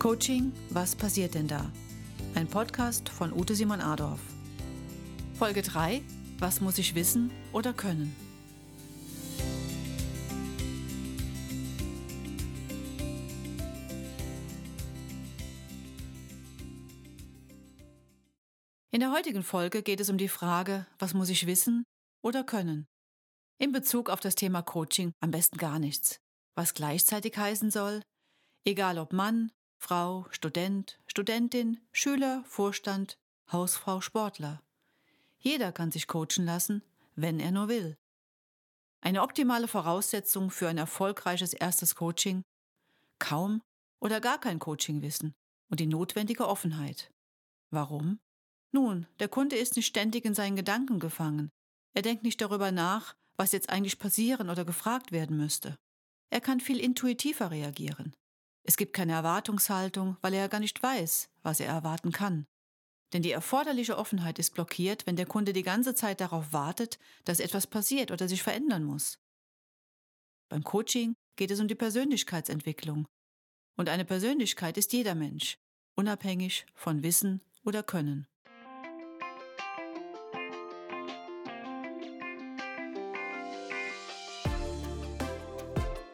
Coaching, was passiert denn da? Ein Podcast von Ute Simon Adorf. Folge 3, was muss ich wissen oder können? In der heutigen Folge geht es um die Frage, was muss ich wissen oder können? In Bezug auf das Thema Coaching am besten gar nichts. Was gleichzeitig heißen soll, egal ob Mann, Frau, Student, Studentin, Schüler, Vorstand, Hausfrau, Sportler. Jeder kann sich coachen lassen, wenn er nur will. Eine optimale Voraussetzung für ein erfolgreiches erstes Coaching? Kaum oder gar kein Coachingwissen und die notwendige Offenheit. Warum? Nun, der Kunde ist nicht ständig in seinen Gedanken gefangen. Er denkt nicht darüber nach, was jetzt eigentlich passieren oder gefragt werden müsste. Er kann viel intuitiver reagieren. Es gibt keine Erwartungshaltung, weil er gar nicht weiß, was er erwarten kann. Denn die erforderliche Offenheit ist blockiert, wenn der Kunde die ganze Zeit darauf wartet, dass etwas passiert oder sich verändern muss. Beim Coaching geht es um die Persönlichkeitsentwicklung. Und eine Persönlichkeit ist jeder Mensch, unabhängig von Wissen oder Können.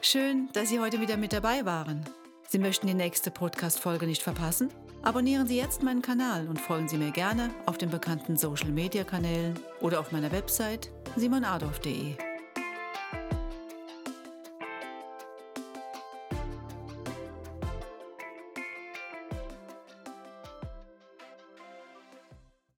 Schön, dass Sie heute wieder mit dabei waren. Sie möchten die nächste Podcast-Folge nicht verpassen? Abonnieren Sie jetzt meinen Kanal und folgen Sie mir gerne auf den bekannten Social-Media-Kanälen oder auf meiner Website simonadolf.de.